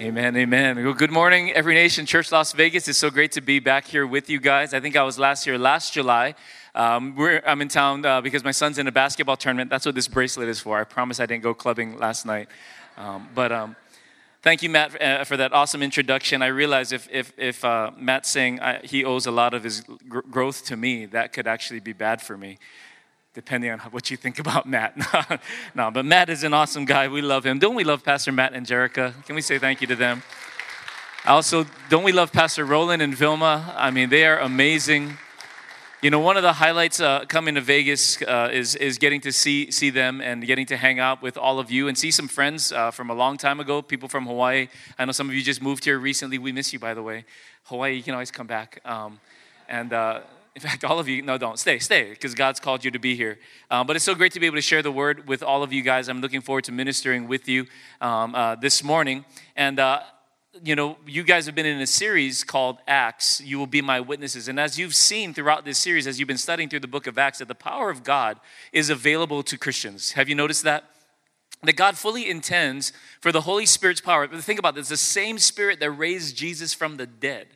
Amen, amen. Well, good morning, Every Nation Church Las Vegas. It's so great to be back here with you guys. I think I was last year, last July. Um, I'm in town uh, because my son's in a basketball tournament. That's what this bracelet is for. I promise I didn't go clubbing last night. Um, but um, thank you, Matt, uh, for that awesome introduction. I realize if, if, if uh, Matt's saying I, he owes a lot of his gr- growth to me, that could actually be bad for me depending on what you think about Matt. no, but Matt is an awesome guy. We love him. Don't we love Pastor Matt and Jerica? Can we say thank you to them? Also, don't we love Pastor Roland and Vilma? I mean, they are amazing. You know, one of the highlights uh, coming to Vegas uh, is, is getting to see, see them and getting to hang out with all of you and see some friends uh, from a long time ago, people from Hawaii. I know some of you just moved here recently. We miss you, by the way. Hawaii, you can always come back. Um, and uh, in fact, all of you, no, don't stay, stay, because God's called you to be here. Um, but it's so great to be able to share the word with all of you guys. I'm looking forward to ministering with you um, uh, this morning. And, uh, you know, you guys have been in a series called Acts. You will be my witnesses. And as you've seen throughout this series, as you've been studying through the book of Acts, that the power of God is available to Christians. Have you noticed that? That God fully intends for the Holy Spirit's power. But think about this the same Spirit that raised Jesus from the dead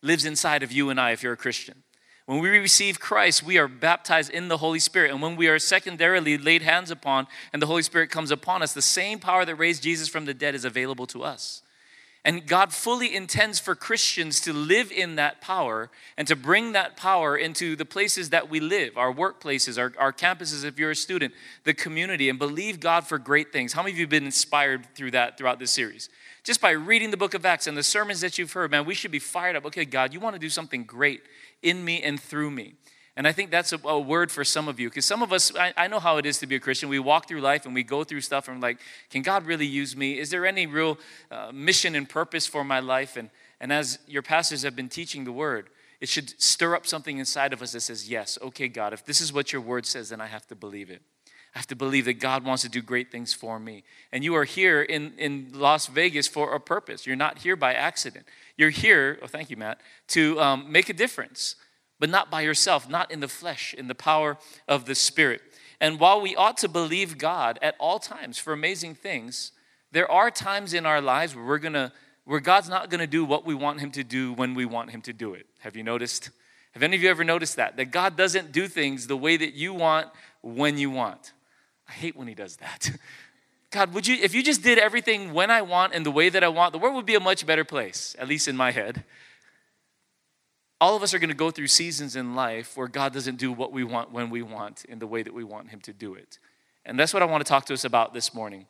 lives inside of you and I if you're a Christian. When we receive Christ, we are baptized in the Holy Spirit. And when we are secondarily laid hands upon and the Holy Spirit comes upon us, the same power that raised Jesus from the dead is available to us. And God fully intends for Christians to live in that power and to bring that power into the places that we live, our workplaces, our, our campuses, if you're a student, the community, and believe God for great things. How many of you have been inspired through that throughout this series? Just by reading the book of Acts and the sermons that you've heard, man, we should be fired up. Okay, God, you want to do something great in me and through me. And I think that's a, a word for some of you, because some of us, I, I, know how it is to be a Christian. We walk through life and we go through stuff and we're like, can God really use me? Is there any real uh, mission and purpose for my life? And, and as your pastors have been teaching the word, it should stir up something inside of us that says, yes, okay, God, if this is what your word says, then I have to believe it. I have to believe that God wants to do great things for me. And you are here in, in Las Vegas for a purpose. You're not here by accident. You're here, oh, thank you, Matt, to um, make a difference, but not by yourself, not in the flesh, in the power of the Spirit. And while we ought to believe God at all times for amazing things, there are times in our lives where we're gonna, where God's not gonna do what we want Him to do when we want Him to do it. Have you noticed? Have any of you ever noticed that? That God doesn't do things the way that you want when you want. I hate when He does that. God, would you, if you just did everything when I want and the way that I want, the world would be a much better place, at least in my head. All of us are going to go through seasons in life where God doesn't do what we want when we want in the way that we want Him to do it. And that's what I want to talk to us about this morning.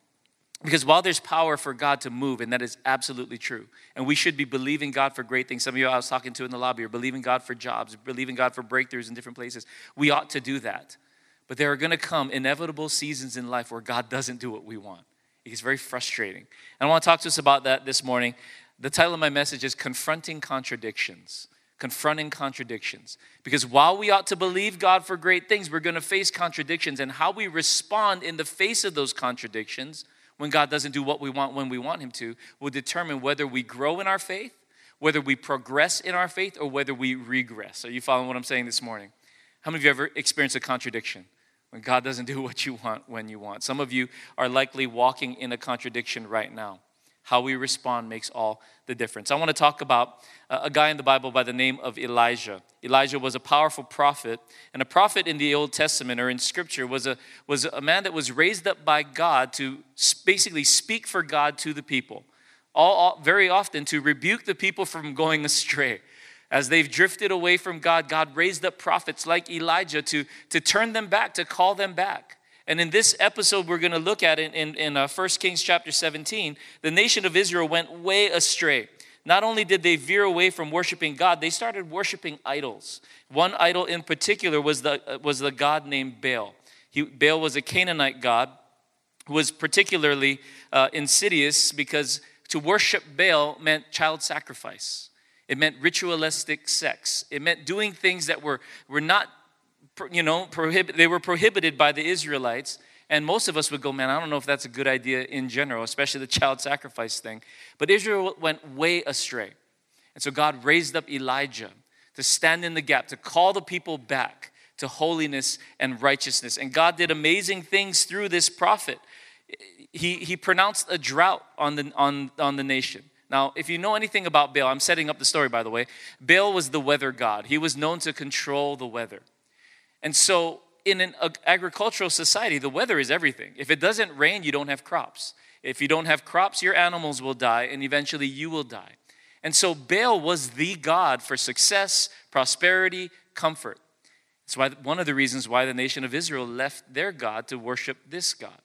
Because while there's power for God to move, and that is absolutely true, and we should be believing God for great things. Some of you I was talking to in the lobby are believing God for jobs, believing God for breakthroughs in different places. We ought to do that. But there are going to come inevitable seasons in life where God doesn't do what we want. It's very frustrating. And I want to talk to us about that this morning. The title of my message is Confronting Contradictions. Confronting contradictions. Because while we ought to believe God for great things, we're going to face contradictions. And how we respond in the face of those contradictions when God doesn't do what we want when we want Him to will determine whether we grow in our faith, whether we progress in our faith, or whether we regress. Are you following what I'm saying this morning? How many of you ever experienced a contradiction? When God doesn't do what you want when you want. Some of you are likely walking in a contradiction right now. How we respond makes all the difference. I want to talk about uh, a guy in the Bible by the name of Elijah. Elijah was a powerful prophet, and a prophet in the Old Testament or in Scripture was a, was a man that was raised up by God to basically speak for God to the people. All, all very often to rebuke the people from going astray as they've drifted away from God, God raised up prophets like Elijah to, to turn them back, to call them back. And in this episode, we're going to look at in, in, in uh, 1 Kings chapter 17, the nation of Israel went way astray. Not only did they veer away from worshiping God, they started worshiping idols. One idol in particular was the, uh, was the god named Baal. He, Baal was a Canaanite god who was particularly uh, insidious because to worship Baal meant child sacrifice. It meant ritualistic sex. It meant doing things that were, were not, you know, prohibit, they were prohibited by the Israelites. And most of us would go, man, I don't know if that's a good idea in general, especially the child sacrifice thing. But Israel went way astray. And so God raised up Elijah to stand in the gap, to call the people back to holiness and righteousness. And God did amazing things through this prophet. he, he pronounced a drought on the, on, on the nation. Now, if you know anything about Baal, I'm setting up the story by the way. Baal was the weather god, he was known to control the weather. And so, in an agricultural society, the weather is everything. If it doesn't rain, you don't have crops. If you don't have crops, your animals will die, and eventually you will die. And so, Baal was the god for success, prosperity, comfort. It's why, one of the reasons why the nation of Israel left their God to worship this God.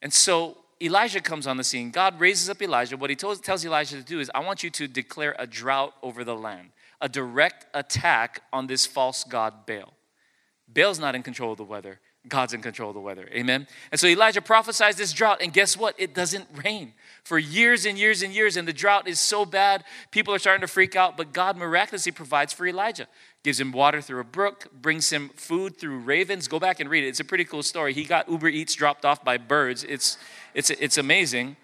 And so Elijah comes on the scene. God raises up Elijah. What he tells, tells Elijah to do is, I want you to declare a drought over the land, a direct attack on this false God, Baal. Baal's not in control of the weather. God's in control of the weather. Amen. And so Elijah prophesies this drought, and guess what? It doesn't rain for years and years and years, and the drought is so bad, people are starting to freak out. But God miraculously provides for Elijah, gives him water through a brook, brings him food through ravens. Go back and read it. It's a pretty cool story. He got Uber Eats dropped off by birds. It's it's it's amazing.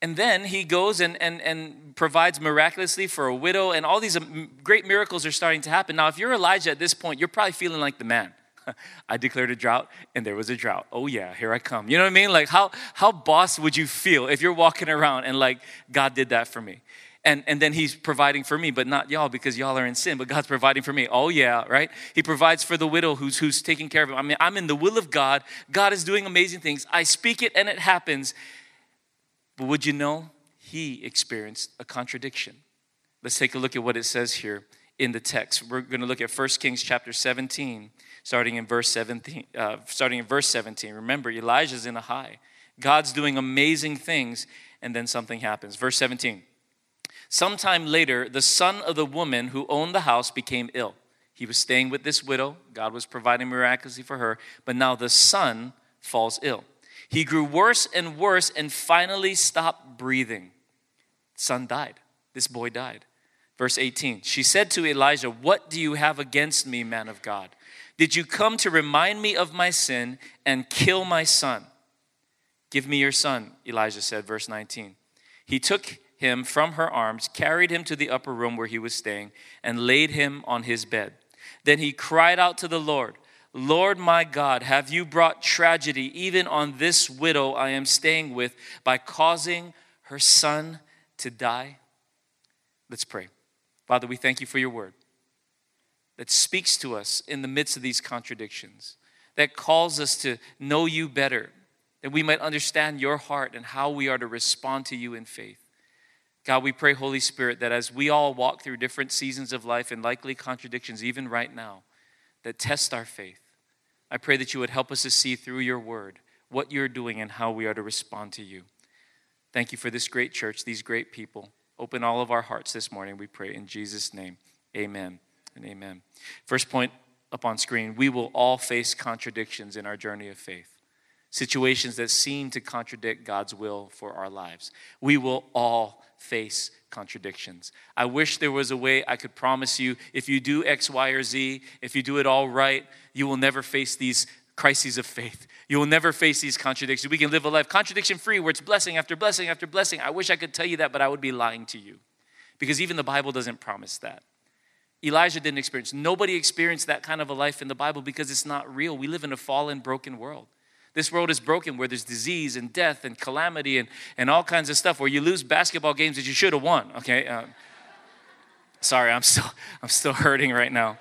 And then he goes and, and, and provides miraculously for a widow, and all these great miracles are starting to happen. Now, if you're Elijah at this point, you're probably feeling like the man. I declared a drought and there was a drought. Oh yeah, here I come. You know what I mean? Like how how boss would you feel if you're walking around and like God did that for me? And, and then he's providing for me, but not y'all because y'all are in sin, but God's providing for me. Oh, yeah, right? He provides for the widow who's, who's taking care of him. I mean, I'm in the will of God. God is doing amazing things. I speak it and it happens. But would you know, he experienced a contradiction. Let's take a look at what it says here in the text. We're going to look at 1 Kings chapter 17 starting in verse 17. Uh, starting in verse 17. Remember, Elijah's in a high. God's doing amazing things, and then something happens. Verse 17. Sometime later, the son of the woman who owned the house became ill. He was staying with this widow. God was providing miraculously for her, but now the son falls ill. He grew worse and worse and finally stopped breathing. Son died. This boy died. Verse 18. She said to Elijah, What do you have against me, man of God? Did you come to remind me of my sin and kill my son? Give me your son, Elijah said, verse 19. He took him from her arms, carried him to the upper room where he was staying, and laid him on his bed. Then he cried out to the Lord, Lord my God, have you brought tragedy even on this widow I am staying with by causing her son to die? Let's pray. Father, we thank you for your word that speaks to us in the midst of these contradictions, that calls us to know you better, that we might understand your heart and how we are to respond to you in faith. God, we pray, Holy Spirit, that as we all walk through different seasons of life and likely contradictions, even right now, that test our faith, I pray that you would help us to see through your word what you're doing and how we are to respond to you. Thank you for this great church, these great people. Open all of our hearts this morning, we pray. In Jesus' name, amen and amen. First point up on screen we will all face contradictions in our journey of faith, situations that seem to contradict God's will for our lives. We will all face contradictions. I wish there was a way I could promise you if you do X, Y, or Z, if you do it all right, you will never face these crises of faith. You will never face these contradictions. We can live a life contradiction free where it's blessing after blessing after blessing. I wish I could tell you that, but I would be lying to you because even the Bible doesn't promise that. Elijah didn't experience. Nobody experienced that kind of a life in the Bible because it's not real. We live in a fallen, broken world. This world is broken where there's disease and death and calamity and, and all kinds of stuff where you lose basketball games that you should have won, okay? Uh, sorry, I'm still, I'm still hurting right now.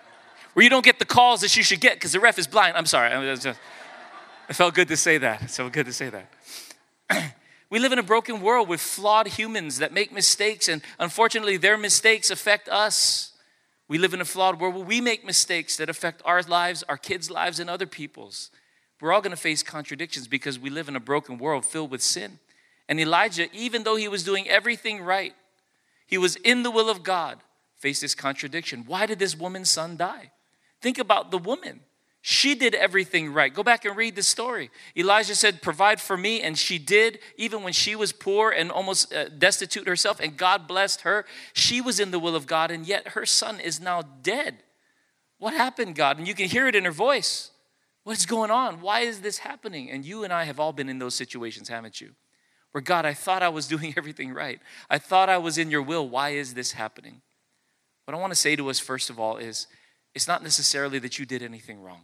Where you don't get the calls that you should get because the ref is blind. I'm sorry. I, just, it felt good to say that. It felt good to say that. we live in a broken world with flawed humans that make mistakes, and unfortunately, their mistakes affect us. We live in a flawed world where we make mistakes that affect our lives, our kids' lives, and other people's. We're all going to face contradictions because we live in a broken world filled with sin. And Elijah, even though he was doing everything right, he was in the will of God, faced this contradiction. Why did this woman's son die? Think about the woman. She did everything right. Go back and read the story. Elijah said, Provide for me, and she did, even when she was poor and almost uh, destitute herself, and God blessed her. She was in the will of God, and yet her son is now dead. What happened, God? And you can hear it in her voice. What's going on? Why is this happening? And you and I have all been in those situations, haven't you? Where God, I thought I was doing everything right. I thought I was in your will. Why is this happening? What I want to say to us, first of all, is it's not necessarily that you did anything wrong.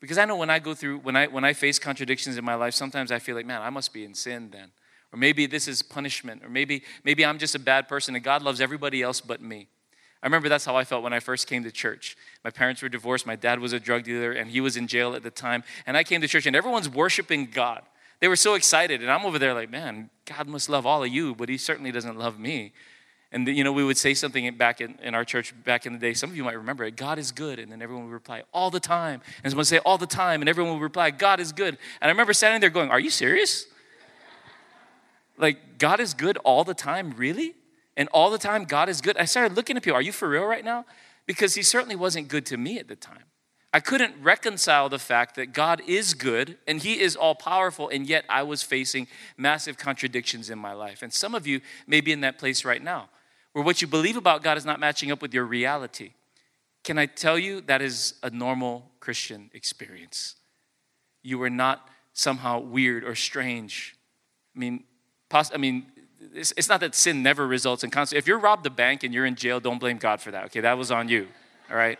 Because I know when I go through, when I, when I face contradictions in my life, sometimes I feel like, man, I must be in sin then. Or maybe this is punishment. Or maybe, maybe I'm just a bad person and God loves everybody else but me. I remember that's how I felt when I first came to church. My parents were divorced, my dad was a drug dealer, and he was in jail at the time. And I came to church, and everyone's worshiping God. They were so excited, and I'm over there like, man, God must love all of you, but he certainly doesn't love me. And, you know, we would say something back in, in our church back in the day. Some of you might remember it God is good. And then everyone would reply, all the time. And someone would say, all the time. And everyone would reply, God is good. And I remember standing there going, Are you serious? like, God is good all the time? Really? And all the time, God is good. I started looking at people, Are you for real right now? Because He certainly wasn't good to me at the time. I couldn't reconcile the fact that God is good and He is all powerful, and yet I was facing massive contradictions in my life. And some of you may be in that place right now where what you believe about God is not matching up with your reality. Can I tell you that is a normal Christian experience? You are not somehow weird or strange. I mean, poss- I mean, it's, it's not that sin never results in consequences. If you're robbed a bank and you're in jail, don't blame God for that. Okay, that was on you. All right.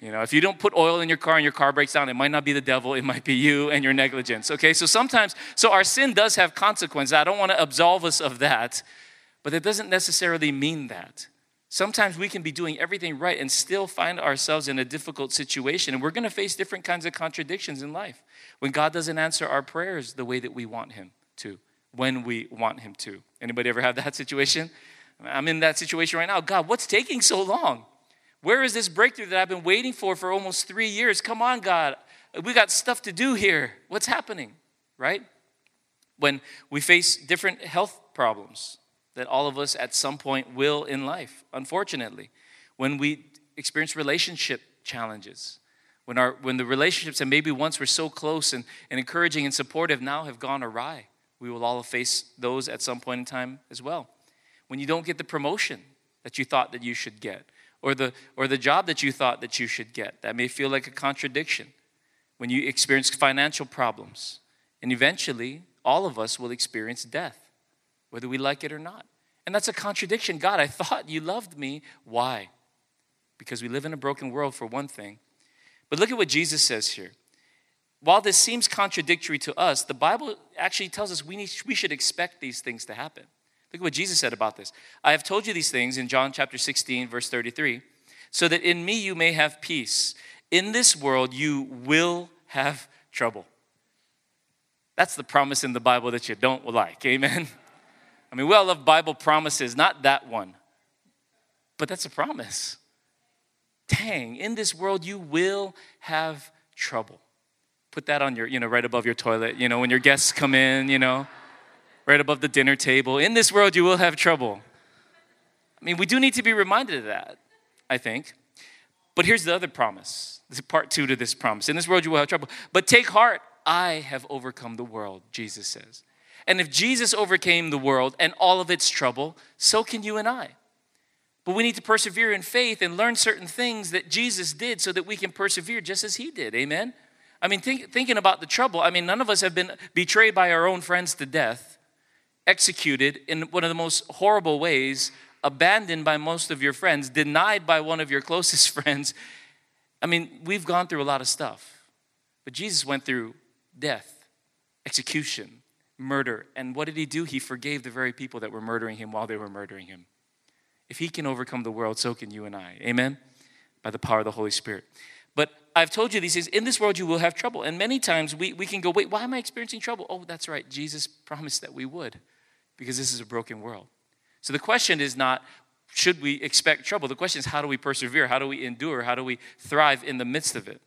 You know, if you don't put oil in your car and your car breaks down, it might not be the devil, it might be you and your negligence. Okay, so sometimes, so our sin does have consequences. I don't want to absolve us of that, but it doesn't necessarily mean that. Sometimes we can be doing everything right and still find ourselves in a difficult situation. And we're going to face different kinds of contradictions in life when God doesn't answer our prayers the way that we want Him to, when we want Him to. Anybody ever have that situation? I'm in that situation right now. God, what's taking so long? Where is this breakthrough that I've been waiting for for almost three years? Come on, God. We got stuff to do here. What's happening? Right? When we face different health problems, that all of us at some point will in life, unfortunately. When we experience relationship challenges, when, our, when the relationships that maybe once were so close and, and encouraging and supportive now have gone awry, we will all face those at some point in time as well. When you don't get the promotion that you thought that you should get, or the, or the job that you thought that you should get, that may feel like a contradiction. When you experience financial problems, and eventually all of us will experience death whether we like it or not. And that's a contradiction. God, I thought you loved me. Why? Because we live in a broken world, for one thing. But look at what Jesus says here. While this seems contradictory to us, the Bible actually tells us we, need, we should expect these things to happen. Look at what Jesus said about this. I have told you these things in John chapter 16, verse 33, so that in me you may have peace. In this world you will have trouble. That's the promise in the Bible that you don't like. Amen. I mean, we all love Bible promises, not that one, but that's a promise. Dang, in this world you will have trouble. Put that on your, you know, right above your toilet, you know, when your guests come in, you know, right above the dinner table. In this world you will have trouble. I mean, we do need to be reminded of that, I think. But here's the other promise. This is part two to this promise. In this world you will have trouble. But take heart, I have overcome the world, Jesus says. And if Jesus overcame the world and all of its trouble, so can you and I. But we need to persevere in faith and learn certain things that Jesus did so that we can persevere just as he did. Amen? I mean, think, thinking about the trouble, I mean, none of us have been betrayed by our own friends to death, executed in one of the most horrible ways, abandoned by most of your friends, denied by one of your closest friends. I mean, we've gone through a lot of stuff. But Jesus went through death, execution, murder. And what did he do? He forgave the very people that were murdering him while they were murdering him. If he can overcome the world, so can you and I. Amen? By the power of the Holy Spirit. But I've told you these things. In this world, you will have trouble. And many times we, we can go, wait, why am I experiencing trouble? Oh, that's right. Jesus promised that we would because this is a broken world. So the question is not, should we expect trouble? The question is, how do we persevere? How do we endure? How do we thrive in the midst of it?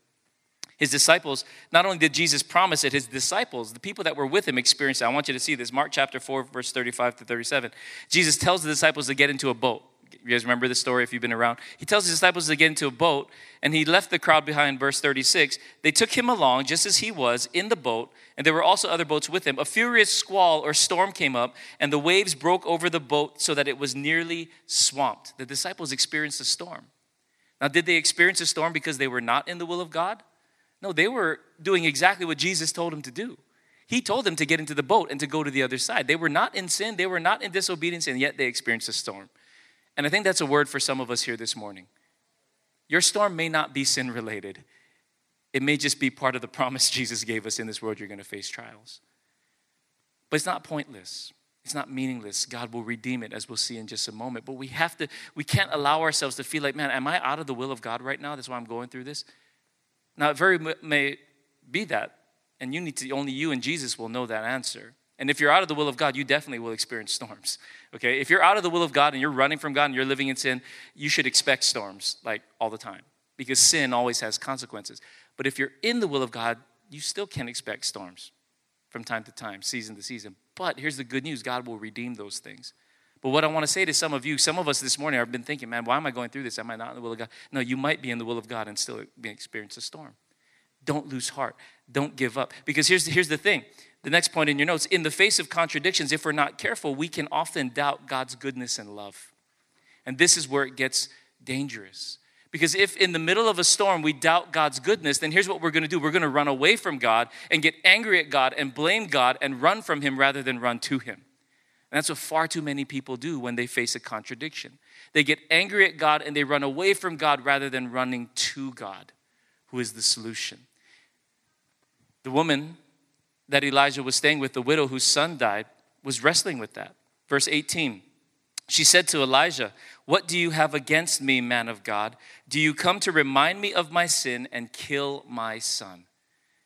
His disciples, not only did Jesus promise it, his disciples, the people that were with him, experienced it. I want you to see this. Mark chapter 4, verse 35 to 37. Jesus tells the disciples to get into a boat. You guys remember the story if you've been around? He tells his disciples to get into a boat, and he left the crowd behind, verse 36. They took him along just as he was in the boat, and there were also other boats with him. A furious squall or storm came up, and the waves broke over the boat so that it was nearly swamped. The disciples experienced a storm. Now, did they experience a storm because they were not in the will of God? No, they were doing exactly what Jesus told them to do. He told them to get into the boat and to go to the other side. They were not in sin, they were not in disobedience, and yet they experienced a storm. And I think that's a word for some of us here this morning. Your storm may not be sin related, It may just be part of the promise Jesus gave us in this world you're going to face trials. But it's not pointless. It's not meaningless. God will redeem it, as we'll see in just a moment. But we have to, we can't allow ourselves to feel like, man, am I out of the will of God right now? That's why I'm going through this. Now, it very may be that. And you need to, only you and Jesus will know that answer. And if you're out of the will of God, you definitely will experience storms. Okay? If you're out of the will of God and you're running from God and you're living in sin, you should expect storms like all the time because sin always has consequences. But if you're in the will of God, you still can expect storms from time to time, season to season. But here's the good news God will redeem those things. But what I want to say to some of you, some of us this morning have been thinking, man, why am I going through this? Am I not in the will of God? No, you might be in the will of God and still experience a storm. Don't lose heart. Don't give up. Because here's, here's the thing the next point in your notes in the face of contradictions, if we're not careful, we can often doubt God's goodness and love. And this is where it gets dangerous. Because if in the middle of a storm we doubt God's goodness, then here's what we're going to do we're going to run away from God and get angry at God and blame God and run from Him rather than run to Him. And that's what far too many people do when they face a contradiction. They get angry at God and they run away from God rather than running to God, who is the solution. The woman that Elijah was staying with, the widow whose son died, was wrestling with that. Verse 18 She said to Elijah, What do you have against me, man of God? Do you come to remind me of my sin and kill my son?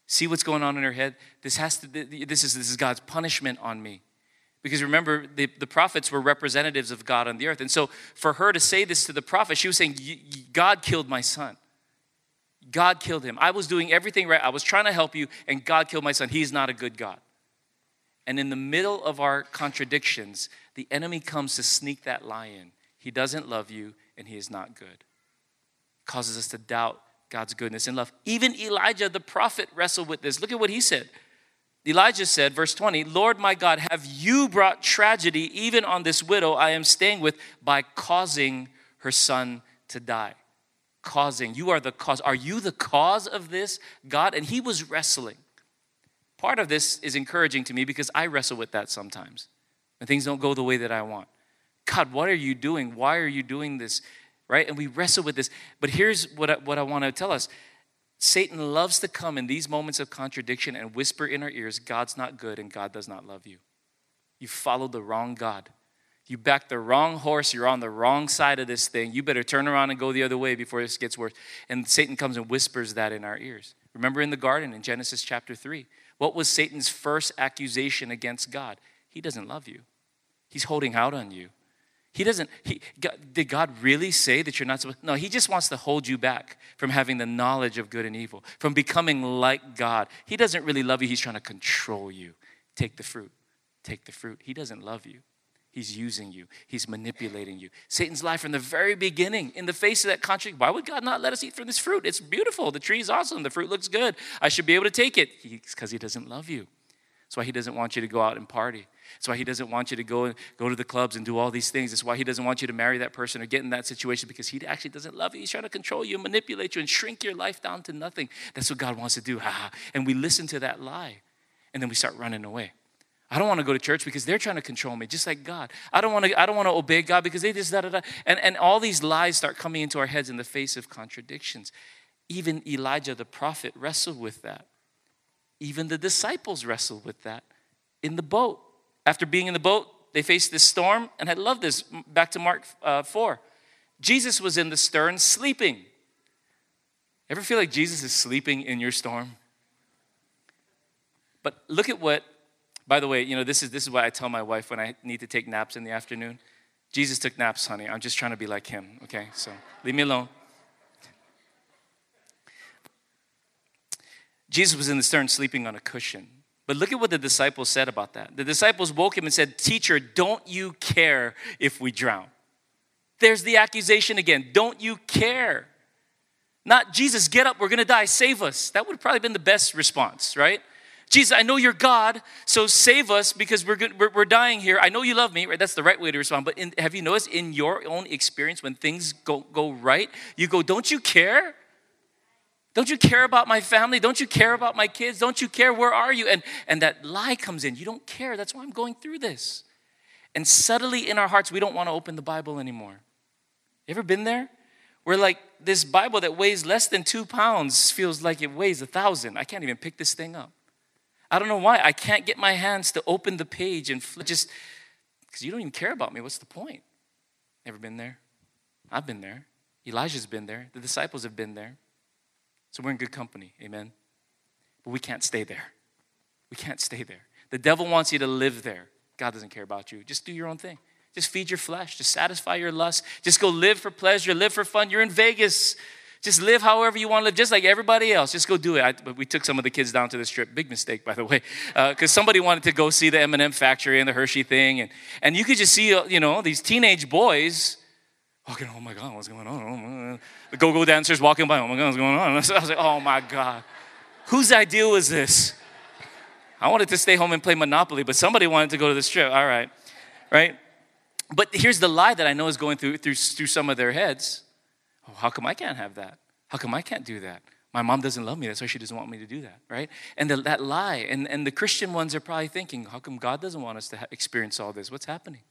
See what's going on in her head? This, has to, this, is, this is God's punishment on me. Because remember, the, the prophets were representatives of God on the earth. And so for her to say this to the prophet, she was saying, God killed my son. God killed him. I was doing everything right. I was trying to help you, and God killed my son. He's not a good God. And in the middle of our contradictions, the enemy comes to sneak that lie in. He doesn't love you, and he is not good. Causes us to doubt God's goodness and love. Even Elijah, the prophet, wrestled with this. Look at what he said. Elijah said, verse 20, Lord my God, have you brought tragedy even on this widow I am staying with by causing her son to die? Causing. You are the cause. Are you the cause of this, God? And he was wrestling. Part of this is encouraging to me because I wrestle with that sometimes. And things don't go the way that I want. God, what are you doing? Why are you doing this? Right? And we wrestle with this. But here's what I, what I want to tell us Satan loves to come in these moments of contradiction and whisper in our ears, God's not good and God does not love you. You followed the wrong God. You backed the wrong horse. You're on the wrong side of this thing. You better turn around and go the other way before this gets worse. And Satan comes and whispers that in our ears. Remember in the garden in Genesis chapter 3, what was Satan's first accusation against God? He doesn't love you, he's holding out on you. He doesn't, he, God, did God really say that you're not supposed No, he just wants to hold you back from having the knowledge of good and evil, from becoming like God. He doesn't really love you, he's trying to control you. Take the fruit, take the fruit. He doesn't love you. He's using you. He's manipulating you. Satan's life from the very beginning, in the face of that contradiction, why would God not let us eat from this fruit? It's beautiful. The tree is awesome. The fruit looks good. I should be able to take it. Because he, he doesn't love you. That's why he doesn't want you to go out and party. That's why he doesn't want you to go and go to the clubs and do all these things. That's why he doesn't want you to marry that person or get in that situation because he actually doesn't love you. He's trying to control you, manipulate you, and shrink your life down to nothing. That's what God wants to do. And we listen to that lie, and then we start running away. I don't want to go to church because they're trying to control me, just like God. I don't want to, I don't want to obey God because they just da da da. And, and all these lies start coming into our heads in the face of contradictions. Even Elijah the prophet wrestled with that. Even the disciples wrestled with that in the boat. After being in the boat, they faced this storm, and I love this. Back to Mark uh, 4. Jesus was in the stern sleeping. Ever feel like Jesus is sleeping in your storm? But look at what by the way, you know, this is, this is what I tell my wife when I need to take naps in the afternoon. Jesus took naps, honey. I'm just trying to be like him, okay? So leave me alone. Jesus was in the stern sleeping on a cushion. But look at what the disciples said about that. The disciples woke him and said, Teacher, don't you care if we drown? There's the accusation again. Don't you care? Not Jesus, get up, we're gonna die, save us. That would have probably been the best response, right? Jesus, I know you're God, so save us because we're, good, we're, we're dying here. I know you love me, right? That's the right way to respond. But in, have you noticed in your own experience when things go, go right, you go, Don't you care? Don't you care about my family? Don't you care about my kids? Don't you care? Where are you? And, and that lie comes in. You don't care. That's why I'm going through this. And subtly in our hearts, we don't want to open the Bible anymore. You ever been there? We're like, this Bible that weighs less than two pounds feels like it weighs a thousand. I can't even pick this thing up. I don't know why. I can't get my hands to open the page and. Just because you don't even care about me. What's the point? Never been there? I've been there. Elijah's been there. The disciples have been there. So we're in good company. Amen. But we can't stay there. We can't stay there. The devil wants you to live there. God doesn't care about you. Just do your own thing. Just feed your flesh. Just satisfy your lust. Just go live for pleasure, live for fun. You're in Vegas. Just live however you want to live, just like everybody else. Just go do it. I, but we took some of the kids down to the strip. Big mistake, by the way, because uh, somebody wanted to go see the M&M factory and the Hershey thing, and and you could just see, uh, you know, these teenage boys walking. Oh my God, what's going on? The go-go dancers walking by. Oh my God, what's going on? I was like, oh my God, whose idea was this? I wanted to stay home and play Monopoly, but somebody wanted to go to the strip. All right, right. But here's the lie that I know is going through through, through some of their heads. Oh, how come I can't have that? How come I can't do that? My mom doesn't love me. That's why she doesn't want me to do that, right? And the, that lie. And, and the Christian ones are probably thinking, how come God doesn't want us to ha- experience all this? What's happening?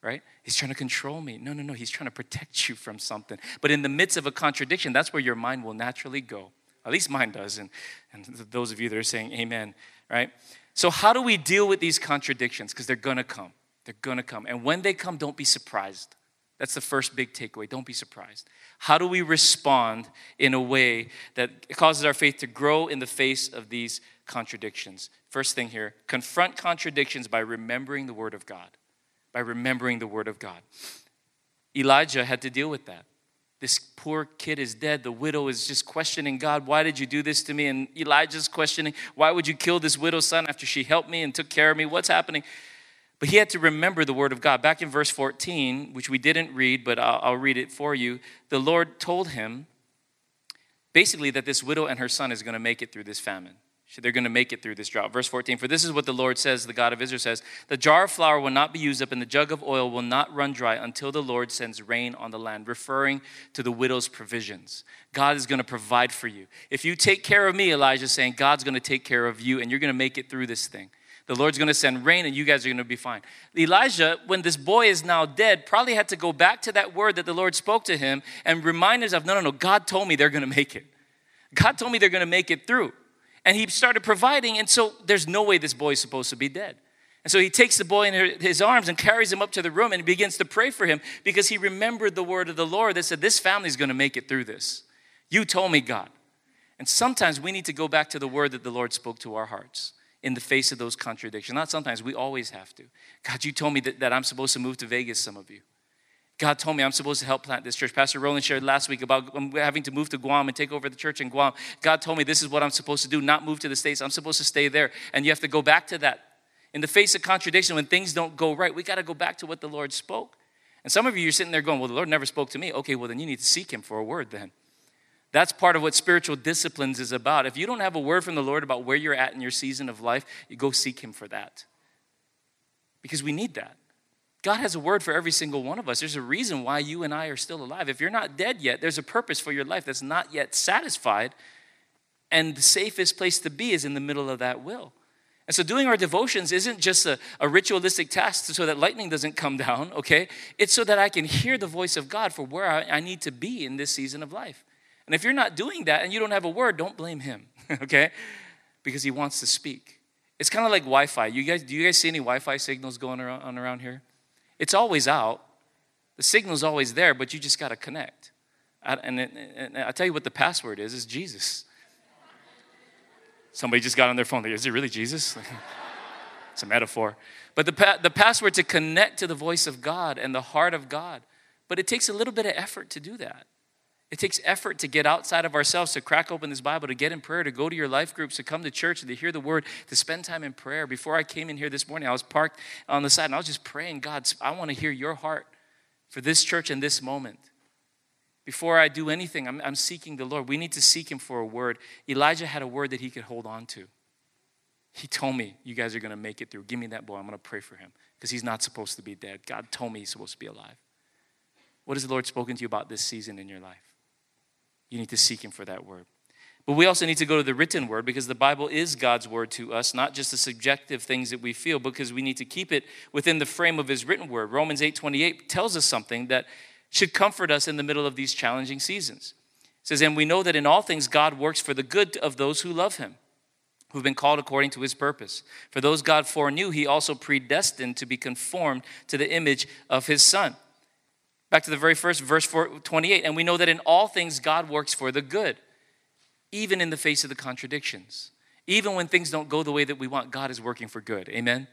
Right? He's trying to control me. No, no, no. He's trying to protect you from something. But in the midst of a contradiction, that's where your mind will naturally go. At least mine does. And, and those of you that are saying amen, right? So, how do we deal with these contradictions? Because they're to come. They're to come. And when they come, don't be surprised. That's the first big takeaway. Don't be surprised. How do we respond in a way that causes our faith to grow in the face of these contradictions? First thing here confront contradictions by remembering the Word of God. By remembering the Word of God. Elijah had to deal with that. This poor kid is dead. The widow is just questioning God, why did you do this to me? And Elijah's questioning, why would you kill this widow's son after she helped me and took care of me? What's happening? But he had to remember the word of God. Back in verse 14, which we didn't read, but I'll, I'll, read it for you, the Lord told him basically that this widow and her son is going to make it through this famine. They're going to make it through this drought. Verse 14, for this is what the Lord says, the God of Israel says The jar of flour will not be used up, and the jug of oil will not run dry until the Lord sends rain on the land, referring to the widow's provisions. God is going to provide for you. If you take care of me, Elijah is saying, God's going to take care of you, and you're going to make it through this thing. The Lord's going to send rain and you guys are going to be fine. Elijah, when this boy is now dead, probably had to go back to that word that the Lord spoke to him and remind himself no, no, no, God told me they're going to make it. God told me they're going to make it through. And he started providing, and so there's no way this boy is supposed to be dead. And so he takes the boy in his arms and carries him up to the room and begins to pray for him because he remembered the word of the Lord that said, This family is going to make it through this. You told me, God. And sometimes we need to go back to the word that the Lord spoke to our hearts in the face of those contradictions. Not sometimes, we always have to. God, you told me that, that I'm supposed to move to Vegas, some of you. God told me I'm supposed to help plant this church. Pastor Roland shared last week about um, having to move to Guam and take over the church in Guam. God told me this is what I'm supposed to do, not move to the States. I'm supposed to stay there. And you have to go back to that. In the face of contradiction, when things don't go right, we got to go back to what the Lord spoke. And some of you you are sitting there going, Well, the Lord never spoke to me. Okay, well, then you need to seek Him for a word then. That's part of what spiritual disciplines is about. If you don't have a word from the Lord about where you're at in your season of life, you go seek Him for that. Because we need that. God has a word for every single one of us. There's a reason why you and I are still alive. If you're not dead yet, there's a purpose for your life that's not yet satisfied. And the safest place to be is in the middle of that will. And so, doing our devotions isn't just a, a, ritualistic task so that lightning doesn't come down, okay? It's so that I can hear the voice of God for where I, I need to be in this season of life. And if you're not doing that and you don't have a word, don't blame him, okay? Because he wants to speak. It's kind of like Wi-Fi. You guys, do you guys see any Wi-Fi signals going around, around here? It's always out. The signal's always there, but you just got to connect. And, it, and I tell you what the password is: is Jesus. Somebody just got on their phone. Like, Is it really Jesus? it's a metaphor. But the, pa- the password to connect to the voice of God and the heart of God. But it takes a little bit of effort to do that. It takes effort to get outside of ourselves, to crack open this Bible, to get in prayer, to go to your life groups, to come to church, and to hear the word, to spend time in prayer. Before I came in here this morning, I was parked on the side and I was just praying, God, I want to hear your heart for this church in this moment. Before I do anything, I'm, I'm seeking the Lord. We need to seek Him for a word. Elijah had a word that he could hold on to. He told me, You guys are going to make it through. Give me that boy. I'm going to pray for him because he's not supposed to be dead. God told me he's supposed to be alive. What has the Lord spoken to you about this season in your life? You need to seek Him for that word. But we also need to go to the written word because the Bible is God's word to us, not just the subjective things that we feel, because we need to keep it within the frame of His written word. Romans 8 28 tells us something that should comfort us in the middle of these challenging seasons. says, And we know that in all things God works for the good of those who love him, who've been called according to his purpose. For those God foreknew, he also predestined to be conformed to the image of his son. Back to the very first verse 28. And we know that in all things God works for the good, even in the face of the contradictions. Even when things don't go the way that we want, God is working for good. Amen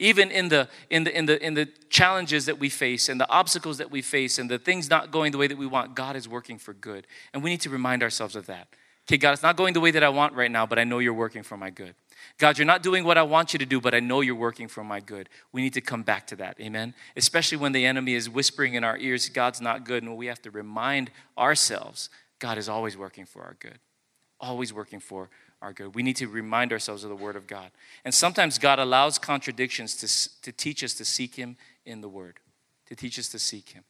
even in the in the in the in the challenges that we face and the obstacles that we face and the things not going the way that we want god is working for good and we need to remind ourselves of that okay god it's not going the way that i want right now but i know you're working for my good god you're not doing what i want you to do but i know you're working for my good we need to come back to that amen especially when the enemy is whispering in our ears god's not good and we have to remind ourselves god is always working for our good always working for our good. We need to remind ourselves of the Word of God. And sometimes God allows contradictions to, to teach us to seek Him in the Word, to teach us to seek Him.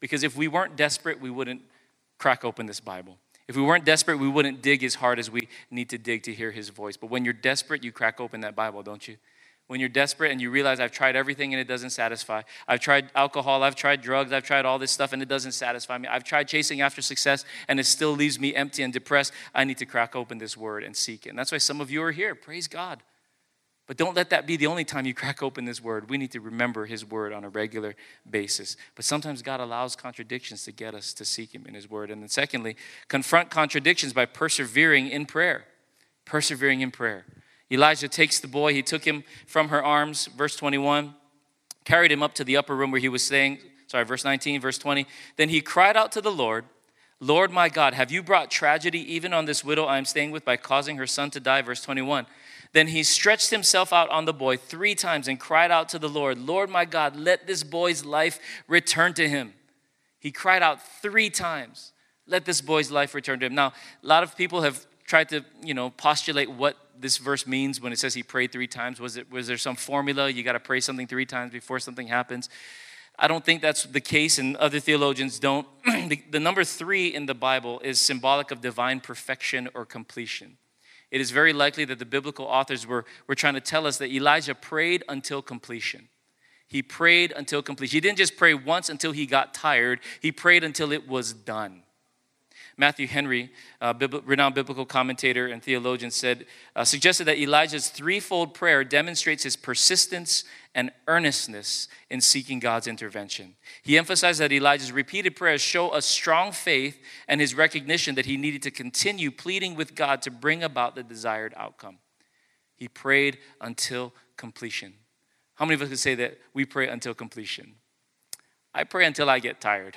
Because if we weren't desperate, we wouldn't crack open this Bible. If we weren't desperate, we wouldn't dig as hard as we need to dig to hear His voice. But when you're desperate, you crack open that Bible, don't you? when you're desperate and you realize I've tried everything and it doesn't satisfy. I've tried alcohol, I've tried drugs, I've tried all this stuff and it doesn't satisfy me. I've tried chasing after success and it still leaves me empty and depressed. I need to crack open this word and seek it. And that's why some of you are here. Praise God. But don't let that be the only time you crack open this word. We need to remember his word on a regular basis. But sometimes God allows contradictions to get us to seek him in his word. And then, secondly, confront contradictions by persevering in prayer. Persevering in prayer. Elijah takes the boy, he took him from her arms, verse 21, carried him up to the upper room where he was staying. Sorry, verse 19, verse 20. Then he cried out to the Lord, Lord my God, have you brought tragedy even on this widow I am staying with by causing her son to die? Verse 21. Then he stretched himself out on the boy three times and cried out to the Lord, Lord my God, let this boy's life return to him. He cried out three times, let this boy's life return to him. Now, a lot of people have tried to, you know, postulate what this verse means when it says he prayed three times. Was it was there some formula? You got to pray something three times before something happens. I don't think that's the case, and other theologians don't. the, the number three in the Bible is symbolic of divine perfection or completion. It is very likely that the biblical authors were, were trying to tell us that Elijah prayed until completion. He prayed until completion. He didn't just pray once until he got tired, he prayed until it was done. Matthew Henry, a renowned biblical commentator and theologian, said, uh, suggested that Elijah's threefold prayer demonstrates his persistence and earnestness in seeking God's intervention. He emphasized that Elijah's repeated prayers show a strong faith and his recognition that he needed to continue pleading with God to bring about the desired outcome. He prayed until completion. How many of us can say that we pray until completion? I pray until I get tired,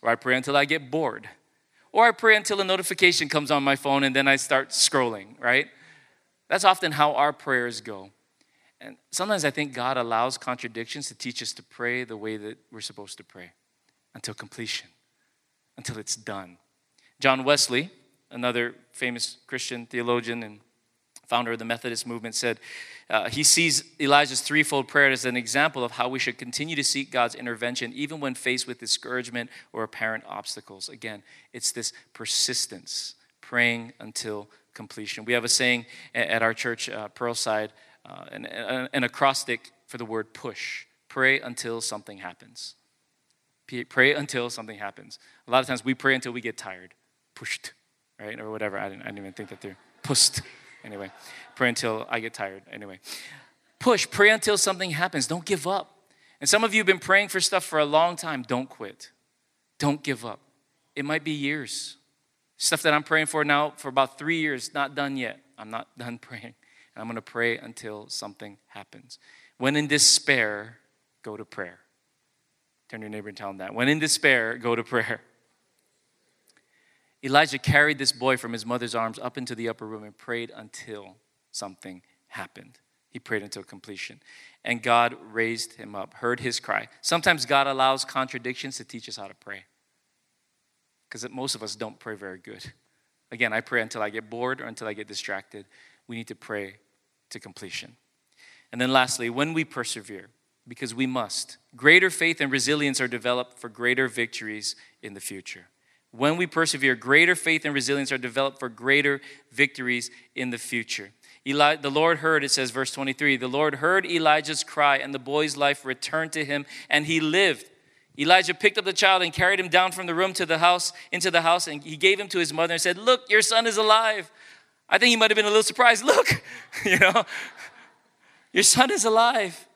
or I pray until I get bored or I pray until a notification comes on my phone and then I start scrolling, right? That's often how our prayers go. And sometimes I think God allows contradictions to teach us to pray the way that we're supposed to pray until completion, until it's done. John Wesley, another famous Christian theologian and founder of the Methodist movement, said uh, he sees Elijah's threefold prayer as an example of how we should continue to seek God's intervention even when faced with discouragement or apparent obstacles. Again, it's this persistence, praying until completion. We have a saying at our church, uh, Pearlside, uh, an, an acrostic for the word push pray until something happens. Pray until something happens. A lot of times we pray until we get tired, pushed, right? Or whatever. I didn't, I didn't even think that through. Pushed. Anyway, pray until I get tired. Anyway, push, pray until something happens. Don't give up. And some of you have been praying for stuff for a long time. Don't quit. Don't give up. It might be years. Stuff that I'm praying for now for about three years, not done yet. I'm not done praying. And I'm going to pray until something happens. When in despair, go to prayer. Turn to your neighbor and tell him that. When in despair, go to prayer. Elijah carried this boy from his mother's arms up into the upper room and prayed until something happened. He prayed until completion. And God raised him up, heard his cry. Sometimes God allows contradictions to teach us how to pray. Because most of us don't pray very good. Again, I pray until I get bored or until I get distracted. We need to pray to completion. And then lastly, when we persevere, because we must, greater faith and resilience are developed for greater victories in the future. When we persevere, greater faith and resilience are developed for greater victories in the future. Eli, the Lord heard, it says, verse 23, the Lord heard Elijah's cry, and the boy's life returned to him, and he lived. Elijah picked up the child and carried him down from the room to the house, into the house, and he gave him to his mother and said, Look, your son is alive. I think he might have been a little surprised. Look, you know, your son is alive.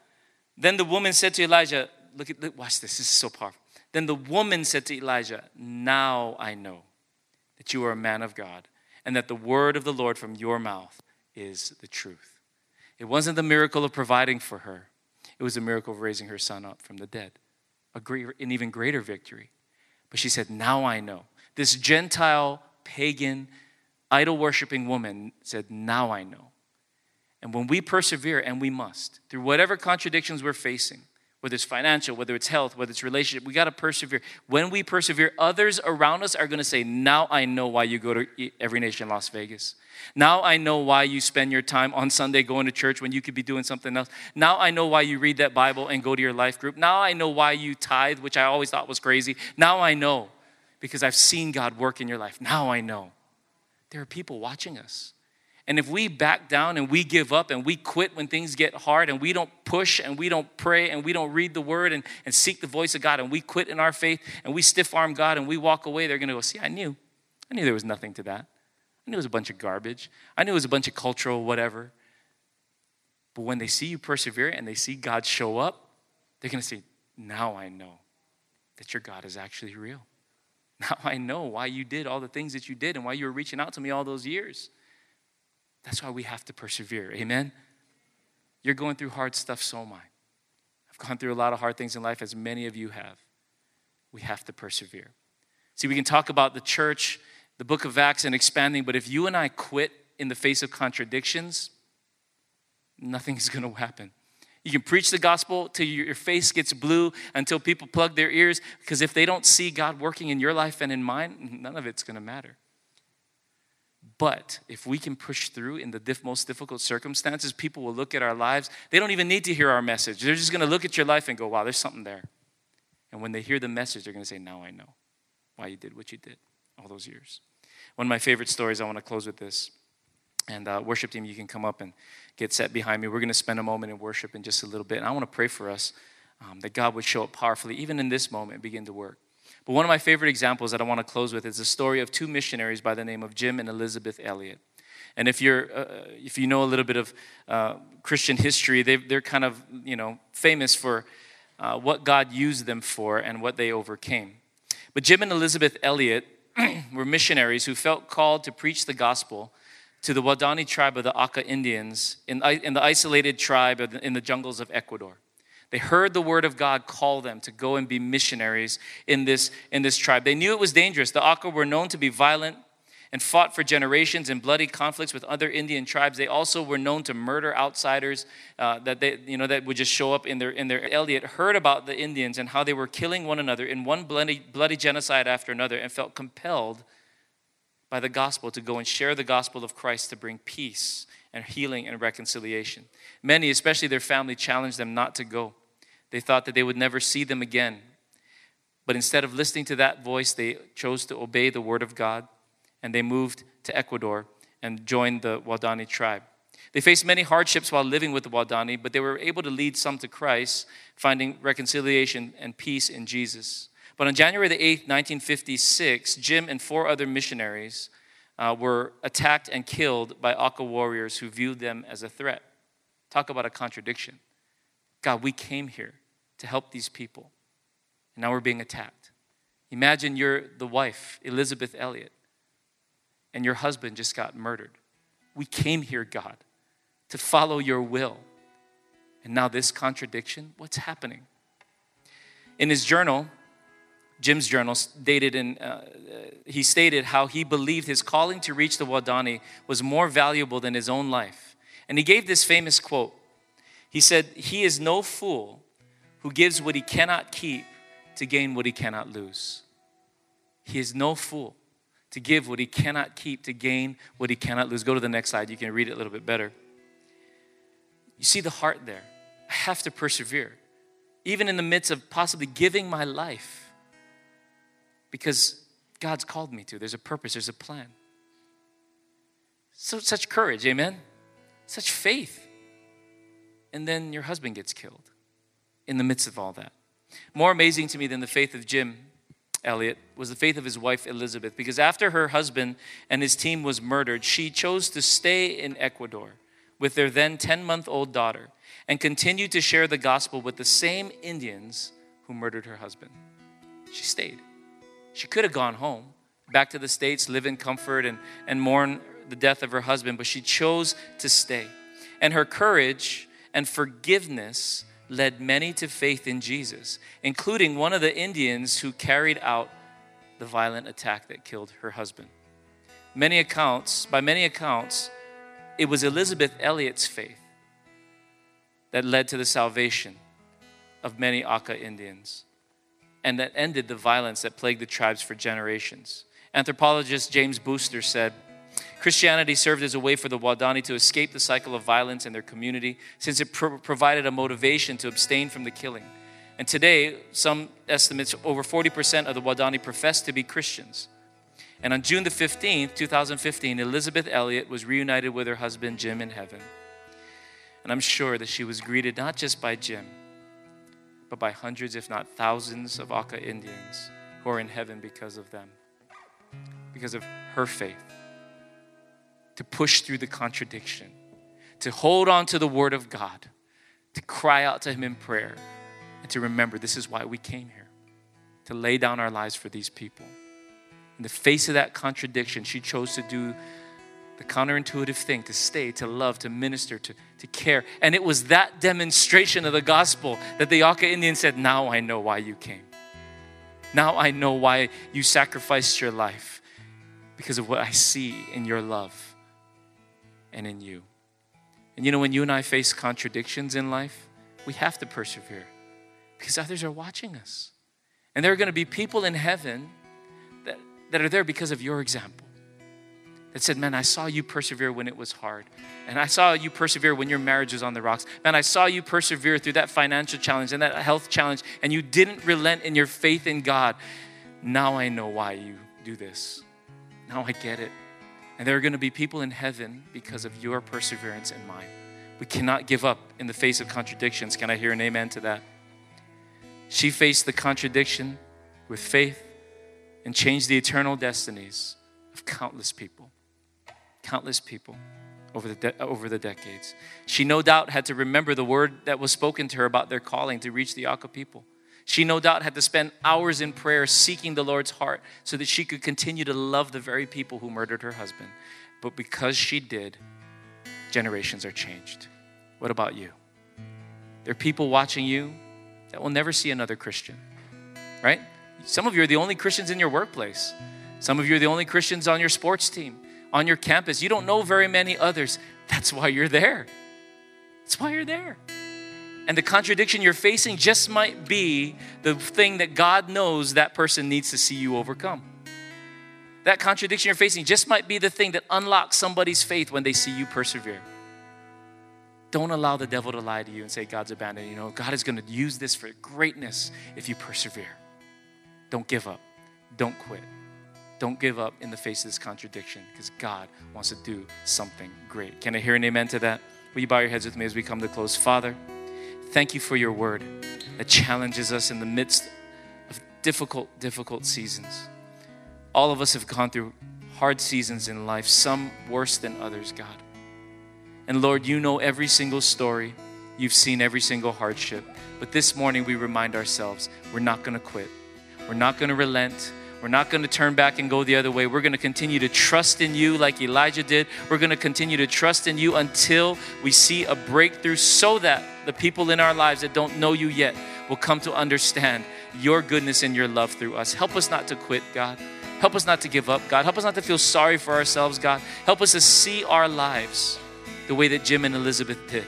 Then the woman said to Elijah, Look at, look, watch this, this is so powerful. Then the woman said to Elijah, Now I know that you are a man of God, and that the word of the Lord from your mouth is the truth. It wasn't the miracle of providing for her, it was a miracle of raising her son up from the dead a great, an even greater victory. But she said, Now I know. This Gentile, pagan, idol worshiping woman said, Now I know. And when we persevere, and we must, through whatever contradictions we're facing, whether it's financial, whether it's health, whether it's relationship, we got to persevere. When we persevere, others around us are going to say, Now I know why you go to Every Nation Las Vegas. Now I know why you spend your time on Sunday going to church when you could be doing something else. Now I know why you read that Bible and go to your life group. Now I know why you tithe, which I always thought was crazy. Now I know because I've seen God work in your life. Now I know. There are people watching us. And if we back down and we give up and we quit when things get hard and we don't push and we don't pray and we don't read the word and, and seek the voice of God and we quit in our faith and we stiff arm God and we walk away, they're going to go, See, I knew. I knew there was nothing to that. I knew it was a bunch of garbage. I knew it was a bunch of cultural whatever. But when they see you persevere and they see God show up, they're going to say, Now I know that your God is actually real. Now I know why you did all the things that you did and why you were reaching out to me all those years. That's why we have to persevere. Amen? You're going through hard stuff, so am I. I've gone through a lot of hard things in life, as many of you have. We have to persevere. See, we can talk about the church, the book of Acts, and expanding, but if you and I quit in the face of contradictions, nothing's going to happen. You can preach the gospel till your face gets blue until people plug their ears, because if they don't see God working in your life and in mine, none of it's going to matter. But if we can push through in the diff- most difficult circumstances, people will look at our lives. They don't even need to hear our message. They're just going to look at your life and go, wow, there's something there. And when they hear the message, they're going to say, now I know why you did what you did all those years. One of my favorite stories, I want to close with this. And uh, worship team, you can come up and get set behind me. We're going to spend a moment in worship in just a little bit. And I want to pray for us um, that God would show up powerfully, even in this moment, begin to work. But one of my favorite examples that I want to close with is the story of two missionaries by the name of Jim and Elisabeth Elliot. And if you're, uh, if you know a little bit of uh, Christian history, they, are kind of, you know, famous for uh, what God used them for and what they overcame. But Jim and Elisabeth Elliot were missionaries who felt called to preach the gospel to the Waodani tribe of the Auca Indians in, in the isolated tribe in the jungles of Ecuador. They heard the word of God call them to go and be missionaries in this, in this tribe. They knew it was dangerous. The Auca were known to be violent and fought for generations in bloody conflicts with other Indian tribes. They also were known to murder outsiders uh, that they, you know, that would just show up in their in their. Elliot heard about the Indians and how they were killing one another in one bloody, bloody genocide after another, and felt compelled by the gospel to go and share the gospel of Christ to bring peace and healing and reconciliation. Many, especially their family, challenged them not to go. They thought that they would never see them again. But instead of listening to that voice, they chose to obey the word of God and they moved to Ecuador and joined the Waodani tribe. They faced many hardships while living with the Waodani, but they were able to lead some to Christ, finding reconciliation and peace in Jesus. But on January the 8th, 1956, Jim and four other missionaries uh, were attacked and killed by Auca warriors who viewed them as a threat. Talk about a contradiction. God, we came here to help these people. And now we're being attacked. Imagine you're the wife, Elisabeth Elliot, and your husband just got murdered. We came here, God, to follow your will. And now this contradiction, what's happening? In his journal, Jim's journal dated in, uh, he stated how he believed his calling to reach the Waodani was more valuable than his own life. And he gave this famous quote. He said, He is no fool who gives what he cannot keep to gain what he cannot lose. He is no fool to give what he cannot keep to gain what he cannot lose. Go to the next slide, you can read it a little bit better. You see the heart there. I have to persevere, even in the midst of possibly giving my life, because God's called me to. There's a purpose, there's a plan. So, such courage, amen? Such faith. And then your husband gets killed in the midst of all that. More amazing to me than the faith of Jim Elliot was the faith of his wife Elisabeth, because after her husband and his team was murdered, she chose to stay in Ecuador with their then 10 month old daughter and continue to share the gospel with the same Indians who murdered her husband. She stayed. She could have gone home, back to the States, live in comfort, and, and mourn the death of her husband, but she chose to stay. And her courage and forgiveness led many to faith in Jesus, including one of the Indians who carried out the violent attack that killed her husband. Many accounts, by many accounts, it was Elisabeth Elliot's faith that led to the salvation of many Auca Indians and that ended the violence that plagued the tribes for generations. Anthropologist James Boster said, Christianity served as a way for the Waodani to escape the cycle of violence in their community since it pro- provided a motivation to abstain from the killing. And today, some estimates over 40% of the Waodani profess to be Christians. And on June the 15th, 2015, Elisabeth Elliot was reunited with her husband Jim in heaven. And I'm sure that she was greeted not just by Jim, but by hundreds, if not thousands, of Auca Indians who are in heaven because of them, because of her faith. To push through the contradiction, to hold on to the Word of God, to cry out to Him in prayer, and to remember this is why we came here to lay down our lives for these people. In the face of that contradiction, she chose to do the counterintuitive thing to stay, to love, to minister, to, to care. And it was that demonstration of the gospel that the Auca Indian said, Now I know why you came. Now I know why you sacrificed your life because of what I see in your love and in you. And you know, when you and I face contradictions in life, we have to persevere because others are watching us. And there are going to be people in heaven that, that are there because of your example that said, Man, I saw you persevere when it was hard. And I saw you persevere when your marriage was on the rocks. Man, I saw you persevere through that financial challenge and that health challenge, and you didn't relent in your faith in God. Now I know why you do this. Now I get it. And there are going to be people in heaven because of your perseverance and mine. We cannot give up in the face of contradictions. Can I hear an amen to that? She faced the contradiction with faith and changed the eternal destinies of countless people countless people over the, de- over the decades. She no doubt had to remember the word that was spoken to her about their calling to reach the Auca people. She no doubt had to spend hours in prayer seeking the Lord's heart so that she could continue to love the very people who murdered her husband. But because she did, generations are changed. What about you? There are people watching you that will never see another Christian, right? Some of you are the only Christians in your workplace. Some of you are the only Christians on your sports team on your campus. You don't know very many others. That's why you're there. That's why you're there. And the contradiction you're facing just might be the thing that God knows that person needs to see you overcome. That contradiction you're facing just might be the thing that unlocks somebody's faith when they see you persevere. Don't allow the devil to lie to you and say God's abandoned. You know, God is going to use this for greatness if you persevere. Don't give up. Don't quit. Don't give up in the face of this contradiction because God wants to do something great. Can I hear an amen to that? Will you bow your heads with me as we come to close? Father, thank you for your word that challenges us in the midst of difficult, difficult seasons. All of us have gone through hard seasons in life, some worse than others, God. And Lord, you know every single story. You've seen every single hardship. But this morning we remind ourselves we're not going to quit. We're not going to relent. We're not going to turn back and go the other way. We're going to continue to trust in you like Elijah did. We're going to continue to trust in you until we see a breakthrough so that the people in our lives that don't know you yet will come to understand your goodness and your love through us. Help us not to quit, God. Help us not to give up, God. Help us not to feel sorry for ourselves, God. Help us to see our lives the way that Jim and Elisabeth did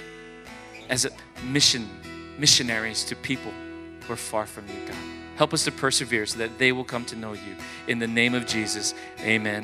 as mission missionaries to people who are far from you, God. Help us to persevere so that they will come to know you. In the name of Jesus, amen.